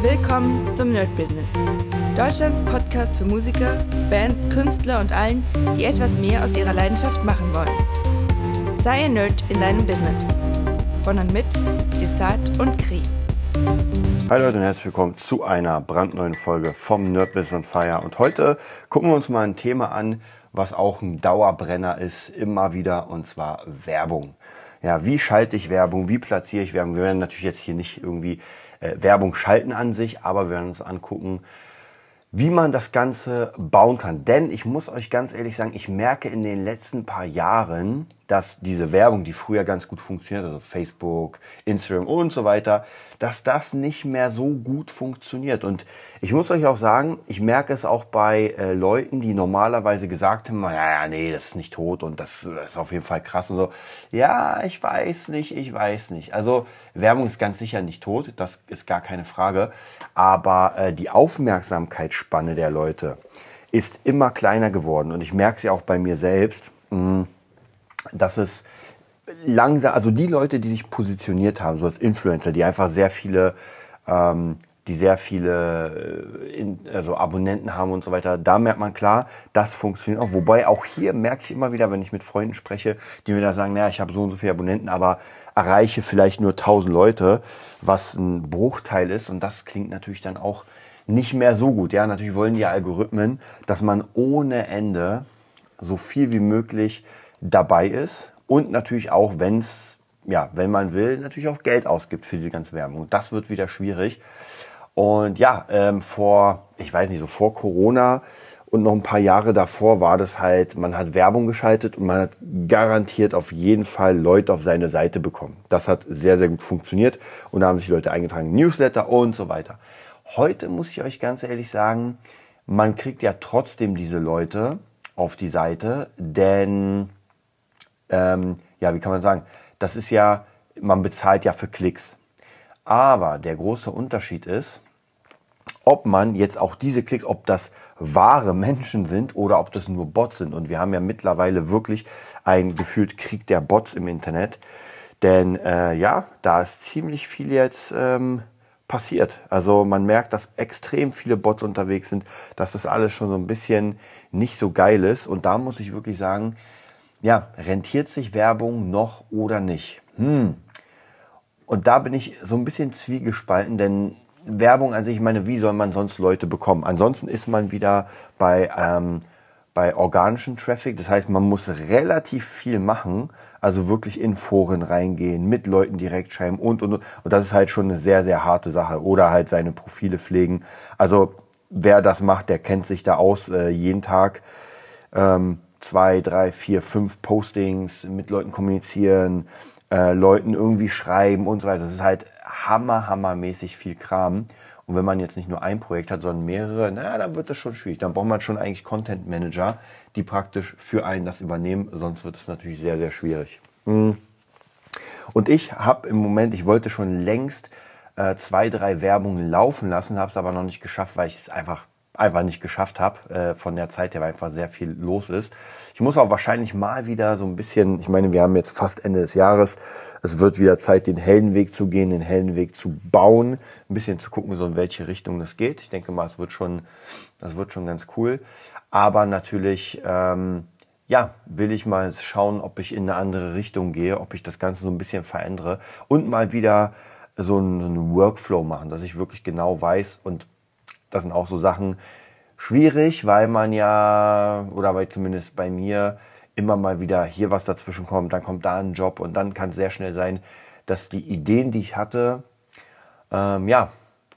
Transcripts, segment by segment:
Willkommen zum Nerd Business. Deutschlands Podcast für Musiker, Bands, Künstler und allen, die etwas mehr aus ihrer Leidenschaft machen wollen. Sei ein Nerd in deinem Business. Von und mit Desart und Kri. Hi Leute und herzlich willkommen zu einer brandneuen Folge vom Nerd Business on Fire. Und heute gucken wir uns mal ein Thema an, was auch ein Dauerbrenner ist, immer wieder, und zwar Werbung. Ja, wie schalte ich Werbung? Wie platziere ich Werbung? Wir werden natürlich jetzt hier nicht irgendwie äh, Werbung schalten an sich, aber wir werden uns angucken, wie man das Ganze bauen kann. Denn ich muss euch ganz ehrlich sagen, ich merke in den letzten paar Jahren, dass diese Werbung, die früher ganz gut funktioniert, also Facebook, Instagram und so weiter, dass das nicht mehr so gut funktioniert. Und ich muss euch auch sagen, ich merke es auch bei äh, Leuten, die normalerweise gesagt haben, ja, ja, nee, das ist nicht tot und das, das ist auf jeden Fall krass und so. Ja, ich weiß nicht, ich weiß nicht. Also Werbung ist ganz sicher nicht tot, das ist gar keine Frage. Aber äh, die Aufmerksamkeitsspanne der Leute ist immer kleiner geworden. Und ich merke sie auch bei mir selbst, mh, dass es langsam, also die Leute, die sich positioniert haben, so als Influencer, die einfach sehr viele, ähm, die sehr viele äh, in, also Abonnenten haben und so weiter, da merkt man klar, das funktioniert auch. Wobei auch hier merke ich immer wieder, wenn ich mit Freunden spreche, die mir da sagen, naja, ich habe so und so viele Abonnenten, aber erreiche vielleicht nur 1000 Leute, was ein Bruchteil ist. Und das klingt natürlich dann auch nicht mehr so gut. Ja, natürlich wollen die Algorithmen, dass man ohne Ende so viel wie möglich dabei ist und natürlich auch, wenn es, ja, wenn man will, natürlich auch Geld ausgibt für diese ganze Werbung. Das wird wieder schwierig. Und ja, ähm, vor, ich weiß nicht, so vor Corona und noch ein paar Jahre davor war das halt, man hat Werbung geschaltet und man hat garantiert auf jeden Fall Leute auf seine Seite bekommen. Das hat sehr, sehr gut funktioniert und da haben sich Leute eingetragen, Newsletter und so weiter. Heute muss ich euch ganz ehrlich sagen, man kriegt ja trotzdem diese Leute auf die Seite, denn ähm, ja, wie kann man sagen, das ist ja, man bezahlt ja für Klicks. Aber der große Unterschied ist, ob man jetzt auch diese Klicks, ob das wahre Menschen sind oder ob das nur Bots sind. Und wir haben ja mittlerweile wirklich ein gefühlt Krieg der Bots im Internet. Denn äh, ja, da ist ziemlich viel jetzt ähm, passiert. Also man merkt, dass extrem viele Bots unterwegs sind, dass das alles schon so ein bisschen nicht so geil ist. Und da muss ich wirklich sagen, ja, rentiert sich Werbung noch oder nicht? Hm. Und da bin ich so ein bisschen zwiegespalten, denn Werbung an sich, ich meine, wie soll man sonst Leute bekommen? Ansonsten ist man wieder bei, ähm, bei organischen Traffic. Das heißt, man muss relativ viel machen, also wirklich in Foren reingehen, mit Leuten direkt schreiben und, und, und. Und das ist halt schon eine sehr, sehr harte Sache. Oder halt seine Profile pflegen. Also wer das macht, der kennt sich da aus, äh, jeden Tag. Ähm, zwei, drei, vier, fünf Postings mit Leuten kommunizieren, äh, Leuten irgendwie schreiben und so weiter. Das ist halt hammer, hammermäßig viel Kram. Und wenn man jetzt nicht nur ein Projekt hat, sondern mehrere, naja, dann wird das schon schwierig. Dann braucht man schon eigentlich Content Manager, die praktisch für einen das übernehmen. Sonst wird es natürlich sehr, sehr schwierig. Hm. Und ich habe im Moment, ich wollte schon längst äh, zwei, drei Werbungen laufen lassen, habe es aber noch nicht geschafft, weil ich es einfach einfach nicht geschafft habe äh, von der Zeit her, einfach sehr viel los ist. Ich muss auch wahrscheinlich mal wieder so ein bisschen, ich meine, wir haben jetzt fast Ende des Jahres, es wird wieder Zeit, den hellen Weg zu gehen, den hellen Weg zu bauen, ein bisschen zu gucken, so in welche Richtung das geht. Ich denke mal, es wird schon, das wird schon ganz cool. Aber natürlich, ähm, ja, will ich mal schauen, ob ich in eine andere Richtung gehe, ob ich das Ganze so ein bisschen verändere und mal wieder so einen, so einen Workflow machen, dass ich wirklich genau weiß und das sind auch so Sachen schwierig, weil man ja, oder weil zumindest bei mir, immer mal wieder hier was dazwischen kommt, dann kommt da ein Job und dann kann es sehr schnell sein, dass die Ideen, die ich hatte, ähm, ja,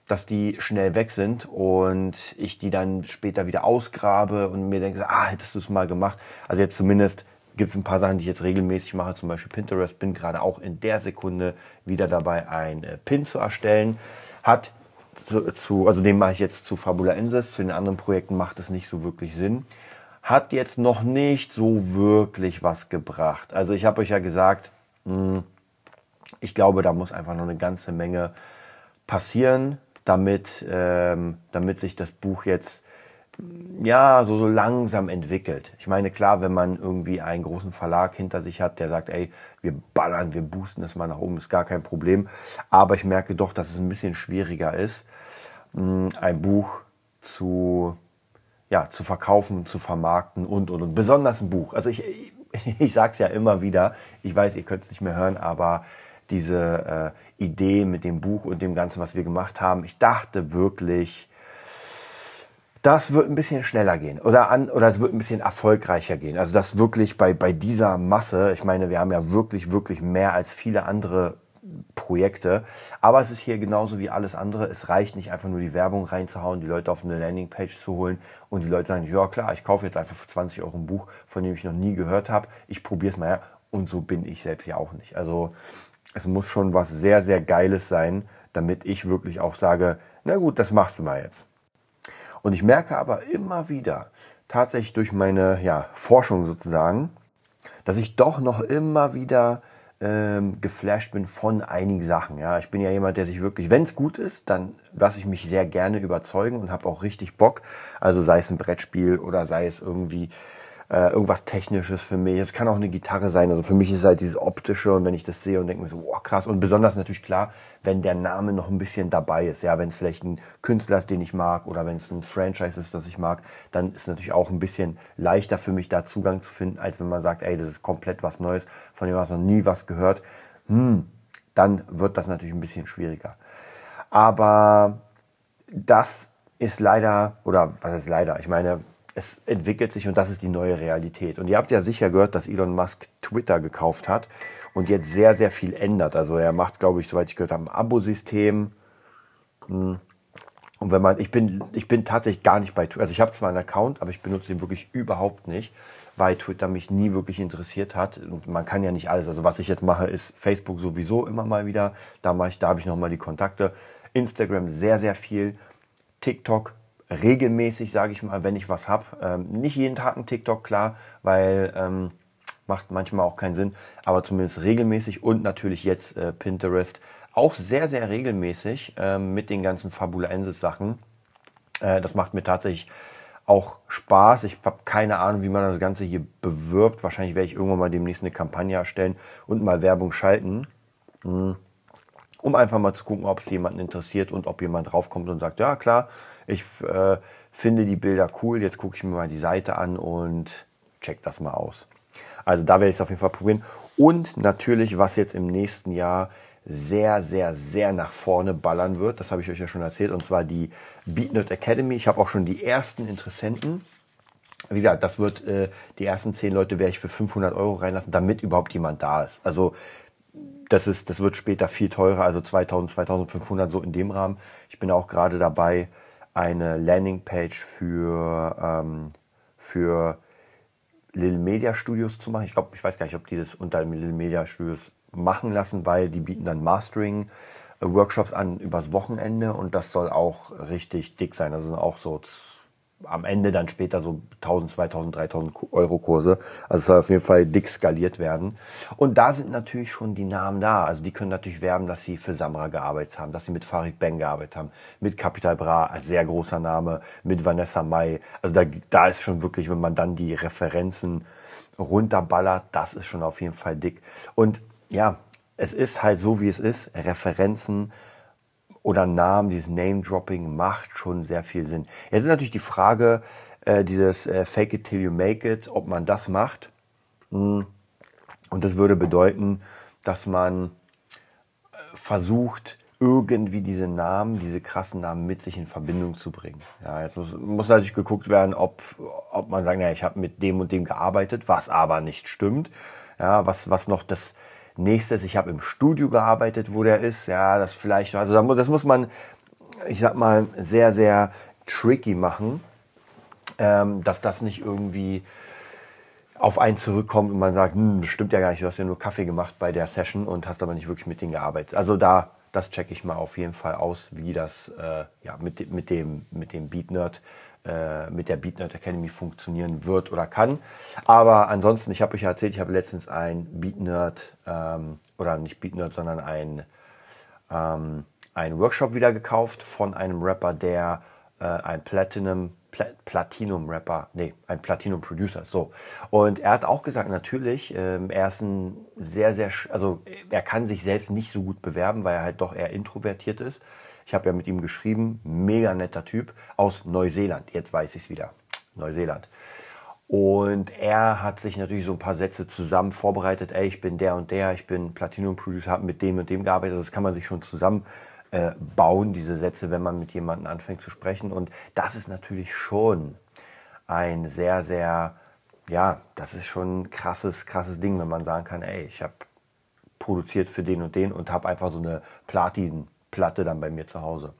dass die schnell weg sind und ich die dann später wieder ausgrabe und mir denke, ah, hättest du es mal gemacht. Also jetzt zumindest gibt es ein paar Sachen, die ich jetzt regelmäßig mache, zum Beispiel Pinterest, bin gerade auch in der Sekunde wieder dabei, ein äh, Pin zu erstellen. Hat zu, zu, also den mache ich jetzt zu Fabula Inses, zu den anderen Projekten macht es nicht so wirklich Sinn. Hat jetzt noch nicht so wirklich was gebracht. Also ich habe euch ja gesagt, hm, ich glaube, da muss einfach noch eine ganze Menge passieren, damit, ähm, damit sich das Buch jetzt ja, so, so langsam entwickelt. Ich meine, klar, wenn man irgendwie einen großen Verlag hinter sich hat, der sagt, ey, wir ballern, wir boosten das mal nach oben, ist gar kein Problem. Aber ich merke doch, dass es ein bisschen schwieriger ist. ein Buch zu, ja, zu verkaufen, zu vermarkten und, und, und. Besonders ein Buch. Also ich, ich sage es ja immer wieder, ich weiß, ihr könnt es nicht mehr hören, aber diese äh, Idee mit dem Buch und dem Ganzen, was wir gemacht haben, ich dachte wirklich, das wird ein bisschen schneller gehen oder an oder es wird ein bisschen erfolgreicher gehen. Also das wirklich bei bei dieser Masse, ich meine, wir haben ja wirklich wirklich mehr als viele andere Projekte, aber es ist hier genauso wie alles andere, es reicht nicht einfach nur die Werbung reinzuhauen, die Leute auf eine Landingpage zu holen und die Leute sagen, ja klar, ich kaufe jetzt einfach für 20 Euro ein Buch, von dem ich noch nie gehört habe, ich probiere es mal ja und so bin ich selbst ja auch nicht. Also es muss schon was sehr sehr geiles sein, damit ich wirklich auch sage, na gut, das machst du mal jetzt. Und ich merke aber immer wieder, tatsächlich durch meine ja, Forschung sozusagen, dass ich doch noch immer wieder ähm, geflasht bin von einigen Sachen. Ja, ich bin ja jemand, der sich wirklich, wenn es gut ist, dann lasse ich mich sehr gerne überzeugen und habe auch richtig Bock. Also sei es ein Brettspiel oder sei es irgendwie äh, irgendwas Technisches für mich. Es kann auch eine Gitarre sein. Also für mich ist halt dieses Optische und wenn ich das sehe und denke mir so, wow, krass. Und besonders natürlich klar, wenn der Name noch ein bisschen dabei ist. Ja, wenn es vielleicht ein Künstler ist, den ich mag oder wenn es ein Franchise ist, das ich mag, dann ist es natürlich auch ein bisschen leichter für mich da Zugang zu finden, als wenn man sagt, ey, das ist komplett was Neues, von dem hast du noch nie was gehört. Hm, dann wird das natürlich ein bisschen schwieriger. Aber das ist leider, oder was ist leider? Ich meine, es entwickelt sich und das ist die neue Realität. Und ihr habt ja sicher gehört, dass Elon Musk Twitter gekauft hat und jetzt sehr, sehr viel ändert. Also er macht, glaube ich, soweit ich gehört habe, ein Abosystem. Hm. Und wenn man, ich bin, ich bin tatsächlich gar nicht bei Twitter. Also ich habe zwar einen Account, aber ich benutze ihn wirklich überhaupt nicht, weil Twitter mich nie wirklich interessiert hat. Und man kann ja nicht alles. Also was ich jetzt mache, ist Facebook sowieso immer mal wieder. Da mache ich, da habe ich nochmal die Kontakte. Instagram sehr, sehr viel. TikTok regelmäßig, sage ich mal, wenn ich was habe. Ähm, nicht jeden Tag ein TikTok, klar, weil ähm, macht manchmal auch keinen Sinn, aber zumindest regelmäßig und natürlich jetzt äh, Pinterest auch sehr, sehr regelmäßig ähm, mit den ganzen Fabulensis-Sachen. Äh, das macht mir tatsächlich auch Spaß. Ich habe keine Ahnung, wie man das Ganze hier bewirbt. Wahrscheinlich werde ich irgendwann mal demnächst eine Kampagne erstellen und mal Werbung schalten. Hm. Um einfach mal zu gucken, ob es jemanden interessiert und ob jemand draufkommt und sagt, ja klar, ich äh, finde die Bilder cool, jetzt gucke ich mir mal die Seite an und check das mal aus. Also da werde ich es auf jeden Fall probieren. Und natürlich, was jetzt im nächsten Jahr sehr, sehr, sehr nach vorne ballern wird, das habe ich euch ja schon erzählt, und zwar die BeatNut Academy. Ich habe auch schon die ersten Interessenten. Wie gesagt, das wird, äh, die ersten zehn Leute werde ich für 500 Euro reinlassen, damit überhaupt jemand da ist. Also das, ist, das wird später viel teurer, also 2000, 2500 so in dem Rahmen. Ich bin auch gerade dabei, eine Landingpage für, ähm, für Little Media Studios zu machen. Ich glaube, ich weiß gar nicht, ob die das unter Little Media Studios machen lassen, weil die bieten dann Mastering äh, Workshops an übers Wochenende und das soll auch richtig dick sein. Das sind auch so am Ende dann später so 1000, 2000, 3000 Euro Kurse. Also es soll auf jeden Fall dick skaliert werden. Und da sind natürlich schon die Namen da. Also die können natürlich werben, dass sie für Samra gearbeitet haben, dass sie mit Farid Bang gearbeitet haben, mit Capital Bra, als sehr großer Name, mit Vanessa Mai. Also da, da ist schon wirklich, wenn man dann die Referenzen runterballert, das ist schon auf jeden Fall dick. Und ja, es ist halt so, wie es ist. Referenzen oder Namen, dieses Name-Dropping macht schon sehr viel Sinn. Jetzt ist natürlich die Frage, äh, dieses äh, Fake it till you make it, ob man das macht. Hm. Und das würde bedeuten, dass man äh, versucht, irgendwie diese Namen, diese krassen Namen mit sich in Verbindung zu bringen. Ja, jetzt muss, muss natürlich geguckt werden, ob, ob man sagt, naja, ich habe mit dem und dem gearbeitet, was aber nicht stimmt. Ja, was, was noch das, Nächstes, ich habe im Studio gearbeitet, wo der ist. Ja, das vielleicht, also das muss man, ich sag mal, sehr, sehr tricky machen, ähm, dass das nicht irgendwie auf einen zurückkommt und man sagt, hm, stimmt ja gar nicht, du hast ja nur Kaffee gemacht bei der Session und hast aber nicht wirklich mit denen gearbeitet. Also da, das checke ich mal auf jeden Fall aus, wie das äh, ja, mit, mit dem, mit dem Beat Nerd äh, mit der BeatNerd Academy funktionieren wird oder kann. Aber ansonsten, ich habe euch ja erzählt, ich habe letztens ein BeatNerd, ähm, oder nicht BeatNerd, sondern ein, ähm, ein Workshop wieder gekauft von einem Rapper, der äh, ein Platinum Pla Platinum-Rapper, nee, ein Platinum-Producer, so. Und er hat auch gesagt, natürlich, ähm, er ist ein sehr, sehr, also er kann sich selbst nicht so gut bewerben, weil er halt doch eher introvertiert ist. Ich habe ja mit ihm geschrieben, mega netter Typ aus Neuseeland. Jetzt weiß ich es wieder. Neuseeland. Und er hat sich natürlich so ein paar Sätze zusammen vorbereitet. Ey, ich bin der und der, ich bin Platinum-Producer, habe mit dem und dem gearbeitet. Das kann man sich schon zusammen äh, bauen, diese Sätze, wenn man mit jemandem anfängt zu sprechen. Und das ist natürlich schon ein sehr, sehr, ja, das ist schon ein krasses, krasses Ding, wenn man sagen kann, ey, ich habe produziert für den und den und habe einfach so eine Platin-Platte dann bei mir zu Hause.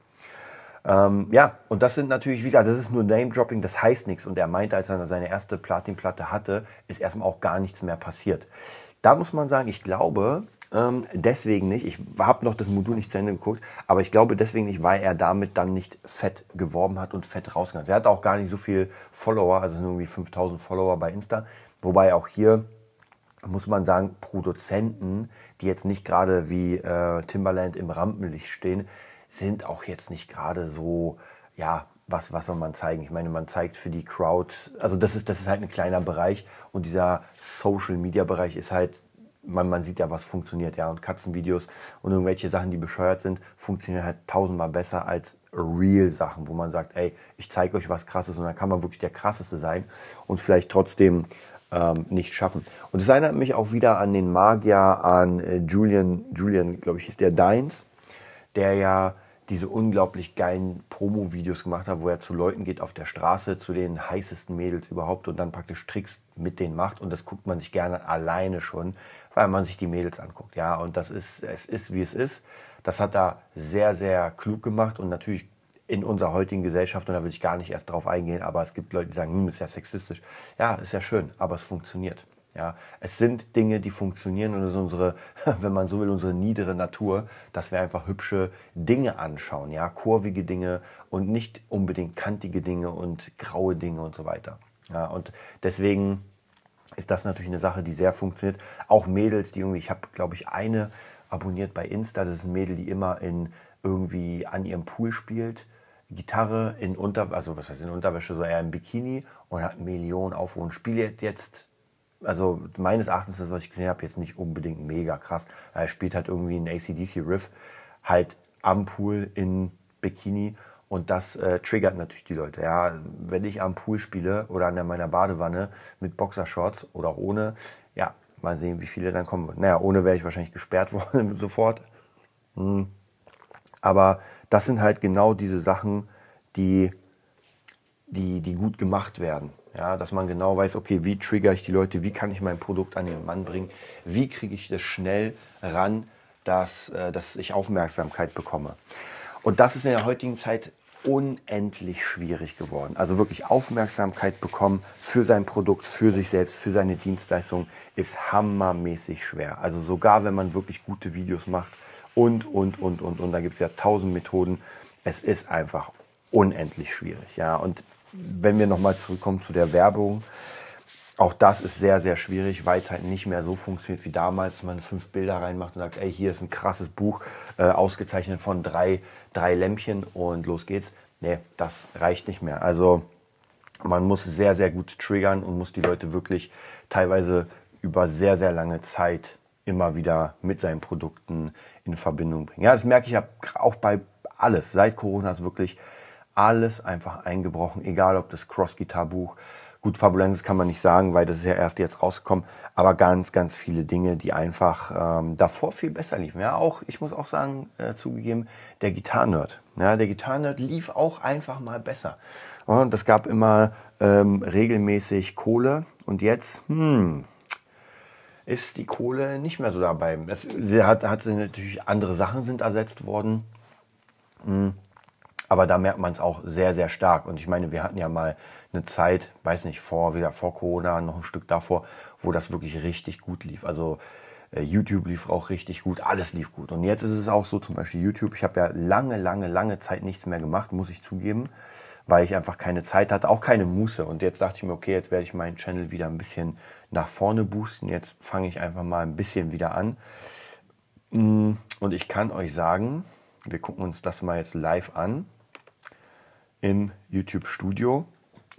Ähm, ja, und das sind natürlich, wie gesagt, das ist nur Name-Dropping, das heißt nichts. Und er meinte, als er seine erste Platin-Platte hatte, ist erstmal auch gar nichts mehr passiert. Da muss man sagen, ich glaube, ähm, deswegen nicht. Ich habe noch das Modul nicht zu Ende geguckt, aber ich glaube deswegen nicht, weil er damit dann nicht fett geworben hat und fett rausgegangen ist. Er hat auch gar nicht so viel Follower, also irgendwie 5000 Follower bei Insta. Wobei auch hier muss man sagen, Produzenten, die jetzt nicht gerade wie äh, Timbaland im Rampenlicht stehen, sind auch jetzt nicht gerade so, ja, was, was soll man zeigen? Ich meine, man zeigt für die Crowd, also das ist, das ist halt ein kleiner Bereich und dieser Social Media Bereich ist halt, man, man sieht ja, was funktioniert, ja, und Katzenvideos und irgendwelche Sachen, die bescheuert sind, funktionieren halt tausendmal besser als Real-Sachen, wo man sagt, ey, ich zeige euch was krasses und dann kann man wirklich der krasseste sein und vielleicht trotzdem ähm, nicht schaffen. Und es erinnert mich auch wieder an den Magier, an äh, Julian, Julian, glaube ich, ist der Dines, der ja diese unglaublich geilen Promo-Videos gemacht hat, wo er zu Leuten geht auf der Straße, zu den heißesten Mädels überhaupt und dann praktisch Tricks mit denen macht. Und das guckt man sich gerne alleine schon, weil man sich die Mädels anguckt. Ja, und das ist, es ist, wie es ist. Das hat er sehr, sehr klug gemacht und natürlich in unserer heutigen Gesellschaft, und da will ich gar nicht erst drauf eingehen, aber es gibt Leute, die sagen, hm, ist ja sexistisch. Ja, ist ja schön, aber es funktioniert. Ja, es sind Dinge, die funktionieren und es ist unsere, wenn man so will, unsere niedere Natur, dass wir einfach hübsche Dinge anschauen, ja, kurvige Dinge und nicht unbedingt kantige Dinge und graue Dinge und so weiter. Ja, und deswegen ist das natürlich eine Sache, die sehr funktioniert. Auch Mädels, die irgendwie, ich habe, glaube ich, eine abonniert bei Insta, das ist ein Mädel, die immer in irgendwie an ihrem Pool spielt, Gitarre in Unter, also was heißt in Unterwäsche, so eher im Bikini und hat Millionen Aufrufe und spielt jetzt also meines Erachtens, das, was ich gesehen habe, jetzt nicht unbedingt mega krass. Er spielt halt irgendwie einen ACDC-Riff halt am Pool in Bikini und das äh, triggert natürlich die Leute. Ja, wenn ich am Pool spiele oder an meiner Badewanne mit Boxershorts oder auch ohne, ja, mal sehen, wie viele dann kommen. Naja, ohne wäre ich wahrscheinlich gesperrt worden sofort. Hm. Aber das sind halt genau diese Sachen, die, die, die gut gemacht werden. Ja, dass man genau weiß, okay, wie trigger ich die Leute, wie kann ich mein Produkt an den Mann bringen, wie kriege ich das schnell ran, dass, äh, dass ich Aufmerksamkeit bekomme. Und das ist in der heutigen Zeit unendlich schwierig geworden. Also wirklich Aufmerksamkeit bekommen für sein Produkt, für sich selbst, für seine Dienstleistung ist hammermäßig schwer. Also sogar wenn man wirklich gute Videos macht und, und, und, und, und, da gibt es ja tausend Methoden. Es ist einfach unendlich schwierig. Ja, und wenn wir nochmal zurückkommen zu der Werbung, auch das ist sehr, sehr schwierig, weil es halt nicht mehr so funktioniert wie damals, dass man fünf Bilder reinmacht und sagt, ey, hier ist ein krasses Buch, äh, ausgezeichnet von drei, drei Lämpchen und los geht's. Nee, das reicht nicht mehr. Also man muss sehr, sehr gut triggern und muss die Leute wirklich teilweise über sehr, sehr lange Zeit immer wieder mit seinen Produkten in Verbindung bringen. Ja, das merke ich ja auch bei alles. Seit Corona ist wirklich alles einfach eingebrochen, egal ob das Cross-Guitar-Buch, gut, Fabulensis kann man nicht sagen, weil das ist ja erst jetzt rausgekommen, aber ganz, ganz viele Dinge, die einfach ähm, davor viel besser liefen. Ja, auch, ich muss auch sagen, äh, zugegeben, der Gitarrenerd. Ja, der Gitarrenerd lief auch einfach mal besser. Und das gab immer ähm, regelmäßig Kohle und jetzt, hm, ist die Kohle nicht mehr so dabei. Es, sie hat, hat sie natürlich andere Sachen sind ersetzt worden. Hm. Aber da merkt man es auch sehr, sehr stark. Und ich meine, wir hatten ja mal eine Zeit, weiß nicht, vor, wieder vor Corona, noch ein Stück davor, wo das wirklich richtig gut lief. Also äh, YouTube lief auch richtig gut, alles lief gut. Und jetzt ist es auch so, zum Beispiel YouTube, ich habe ja lange, lange, lange Zeit nichts mehr gemacht, muss ich zugeben, weil ich einfach keine Zeit hatte, auch keine Muße. Und jetzt dachte ich mir, okay, jetzt werde ich meinen Channel wieder ein bisschen nach vorne boosten. Jetzt fange ich einfach mal ein bisschen wieder an. Mm, und ich kann euch sagen, wir gucken uns das mal jetzt live an im YouTube Studio.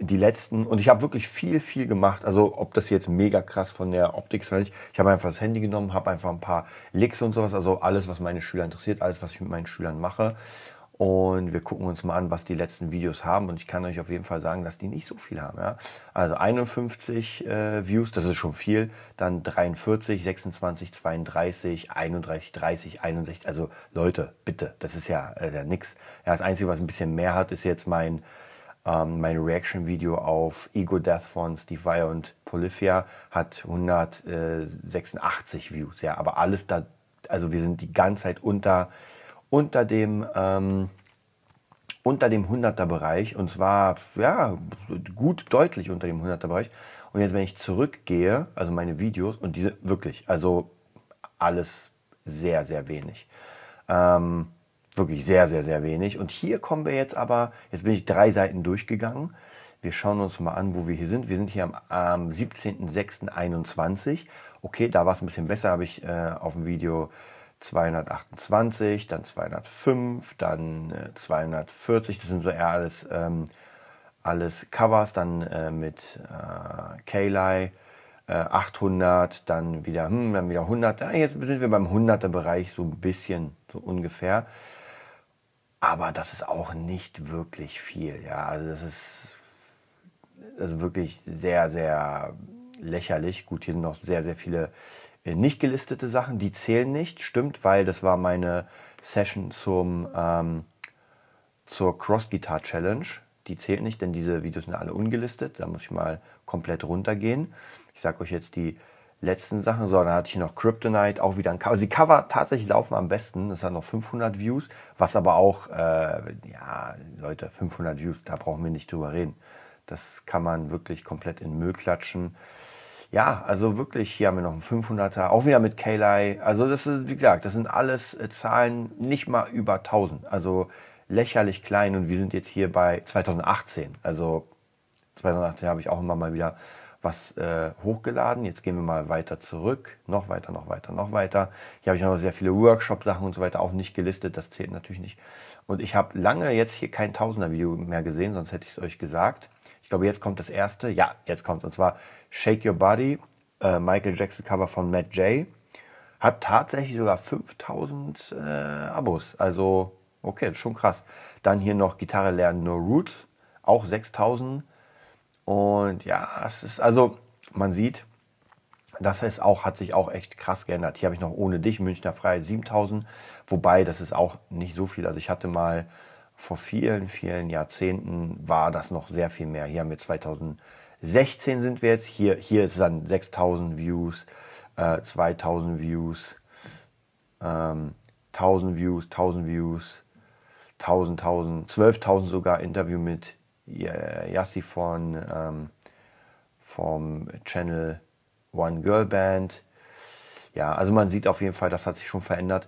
die letzten, und ich habe wirklich viel, viel gemacht. Also ob das jetzt mega krass von der Optik ist oder nicht. Ich habe einfach das Handy genommen, habe einfach ein paar Licks und sowas. Also alles, was meine Schüler interessiert, alles, was ich mit meinen Schülern mache. Und wir gucken uns mal an, was die letzten Videos haben. Und ich kann euch auf jeden Fall sagen, dass die nicht so viel haben. Ja? Also 51 äh, Views, das ist schon viel. Dann 43, 26, 32, 31, 30, 61. Also Leute, bitte, das ist ja, äh, ja nix. Ja, das Einzige, was ein bisschen mehr hat, ist jetzt mein, ähm, mein Reaction-Video auf Ego Death von Steve Vai und Polyphia. Hat 186 Views. Ja, aber alles da, also wir sind die ganze Zeit unter unter dem, ähm, unter dem 100er Bereich und zwar ja, gut deutlich unter dem 100er Bereich. Und jetzt, wenn ich zurückgehe, also meine Videos und diese wirklich, also alles sehr, sehr wenig. Ähm, wirklich sehr, sehr, sehr wenig. Und hier kommen wir jetzt aber, jetzt bin ich drei Seiten durchgegangen. Wir schauen uns mal an, wo wir hier sind. Wir sind hier am, am 17.06.21. Okay, da war es ein bisschen besser, habe ich äh, auf dem Video 228, dann 205, dann äh, 240. Das sind so eher alles, ähm, alles Covers, dann äh, mit äh, Kaylai. 800, äh, dann wieder, hm, dann wieder 100. Ja, jetzt sind wir beim 100er Bereich so ein bisschen, so ungefähr. Aber das ist auch nicht wirklich viel. Ja, also das ist, das ist wirklich sehr, sehr lächerlich. Gut, hier sind noch sehr, sehr viele nicht gelistete Sachen, die zählen nicht, stimmt, weil das war meine Session zum, ähm, zur Cross Guitar Challenge. Die zählt nicht, denn diese Videos sind alle ungelistet. Da muss ich mal komplett runtergehen. Ich sage euch jetzt die letzten Sachen. So, dann hatte ich noch Kryptonite, auch wieder ein Cover. Also die Cover tatsächlich laufen am besten. Das hat noch 500 Views, was aber auch, äh, ja, Leute, 500 Views, da brauchen wir nicht drüber reden. Das kann man wirklich komplett in Müll klatschen. Ja, also wirklich, hier haben wir noch einen 500er, auch wieder mit Kaylai. Also das ist, wie gesagt, das sind alles äh, Zahlen nicht mal über 1000. Also lächerlich klein und wir sind jetzt hier bei 2018. Also 2018 habe ich auch immer mal wieder was äh, hochgeladen. Jetzt gehen wir mal weiter zurück. Noch weiter, noch weiter, noch weiter. Hier habe ich noch sehr viele Workshop-Sachen und so weiter auch nicht gelistet. Das zählt natürlich nicht. Und ich habe lange jetzt hier kein Tausender-Video mehr gesehen, sonst hätte ich es euch gesagt. Glaube, jetzt kommt das erste. Ja, jetzt kommt. Und zwar Shake Your Body, äh, Michael Jackson Cover von Matt J. Hat tatsächlich sogar 5000 äh, Abos. Also, okay, schon krass. Dann hier noch Gitarre lernen No Roots, auch 6000. Und ja, es ist, also, man sieht, das ist auch, hat sich auch echt krass geändert. Hier habe ich noch ohne dich Münchner Freiheit 7000. Wobei, das ist auch nicht so viel. Also ich hatte mal vor vielen, vielen Jahrzehnten war das noch sehr viel mehr. Hier haben wir 2000 16 sind wir jetzt. Hier, hier ist dann 6000 Views, äh, 2000 Views, ähm, 1000 Views, 1000 Views, 1000, 1000, 12.000 sogar Interview mit Yassi von ähm, vom Channel One Girl Band. Ja, also man sieht auf jeden Fall, das hat sich schon verändert.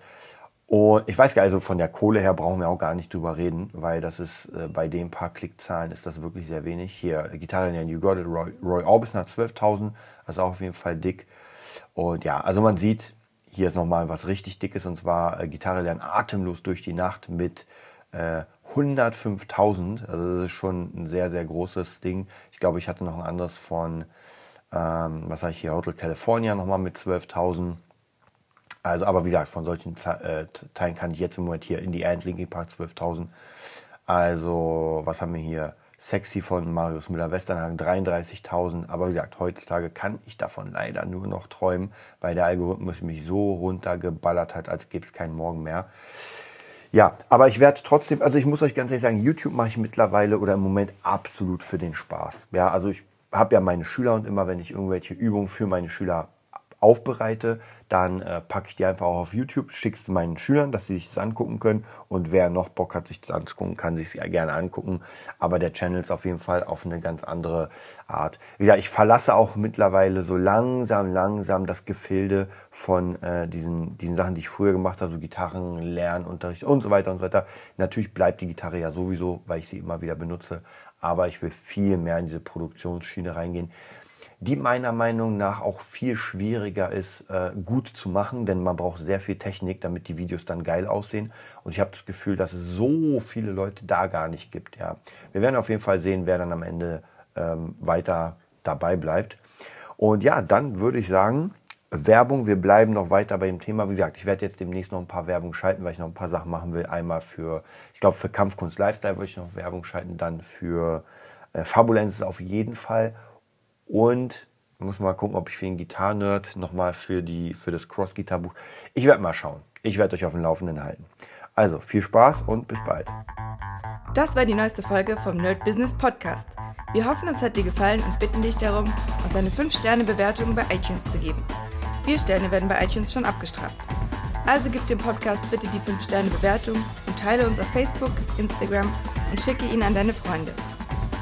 Und ich weiß gar nicht, also von der Kohle her brauchen wir auch gar nicht drüber reden, weil das ist äh, bei den paar Klickzahlen ist das wirklich sehr wenig. Hier Gitarre in You Got It, Roy, Roy Orbison hat 12.000, also auch auf jeden Fall dick. Und ja, also man sieht, hier ist nochmal was richtig dickes und zwar äh, Gitarre lernen atemlos durch die Nacht mit äh, 105.000. Also das ist schon ein sehr, sehr großes Ding. Ich glaube, ich hatte noch ein anderes von, ähm, was habe ich hier, Hotel California nochmal mit 12.000. Also, aber wie gesagt, von solchen äh, Teilen kann ich jetzt im Moment hier in die End, Linkin Park 12.000. Also, was haben wir hier? Sexy von Marius Müller-Westernhagen 33.000. Aber wie gesagt, heutzutage kann ich davon leider nur noch träumen, weil der Algorithmus mich so runtergeballert hat, als gäbe es keinen Morgen mehr. Ja, aber ich werde trotzdem, also ich muss euch ganz ehrlich sagen, YouTube mache ich mittlerweile oder im Moment absolut für den Spaß. Ja, also ich habe ja meine Schüler und immer, wenn ich irgendwelche Übungen für meine Schüler aufbereite, dann äh, packe ich die einfach auch auf YouTube, schicke es meinen Schülern, dass sie sich das angucken können. Und wer noch Bock hat, sich das anzugucken, kann sich ja gerne angucken. Aber der Channel ist auf jeden Fall auf eine ganz andere Art. Wie gesagt, ich verlasse auch mittlerweile so langsam, langsam das Gefilde von äh, diesen, diesen Sachen, die ich früher gemacht habe, so Gitarren, Lernunterricht und so weiter und so weiter. Natürlich bleibt die Gitarre ja sowieso, weil ich sie immer wieder benutze. Aber ich will viel mehr in diese Produktionsschiene reingehen die meiner Meinung nach auch viel schwieriger ist, äh, gut zu machen, denn man braucht sehr viel Technik, damit die Videos dann geil aussehen. Und ich habe das Gefühl, dass es so viele Leute da gar nicht gibt. Ja. Wir werden auf jeden Fall sehen, wer dann am Ende ähm, weiter dabei bleibt. Und ja, dann würde ich sagen, Werbung, wir bleiben noch weiter bei dem Thema. Wie gesagt, ich werde jetzt demnächst noch ein paar Werbung schalten, weil ich noch ein paar Sachen machen will. Einmal für, ich glaube, für Kampfkunst Lifestyle würde ich noch Werbung schalten, dann für äh, Fabulenz auf jeden Fall. Und muss mal gucken, ob ich für den Gitarrenerd nochmal für, für das Cross-Gitar-Buch. Ich werde mal schauen. Ich werde euch auf dem Laufenden halten. Also viel Spaß und bis bald. Das war die neueste Folge vom Nerd Business Podcast. Wir hoffen, es hat dir gefallen und bitten dich darum, uns eine 5-Sterne-Bewertung bei iTunes zu geben. Vier Sterne werden bei iTunes schon abgestraft. Also gib dem Podcast bitte die 5-Sterne-Bewertung und teile uns auf Facebook, Instagram und schicke ihn an deine Freunde.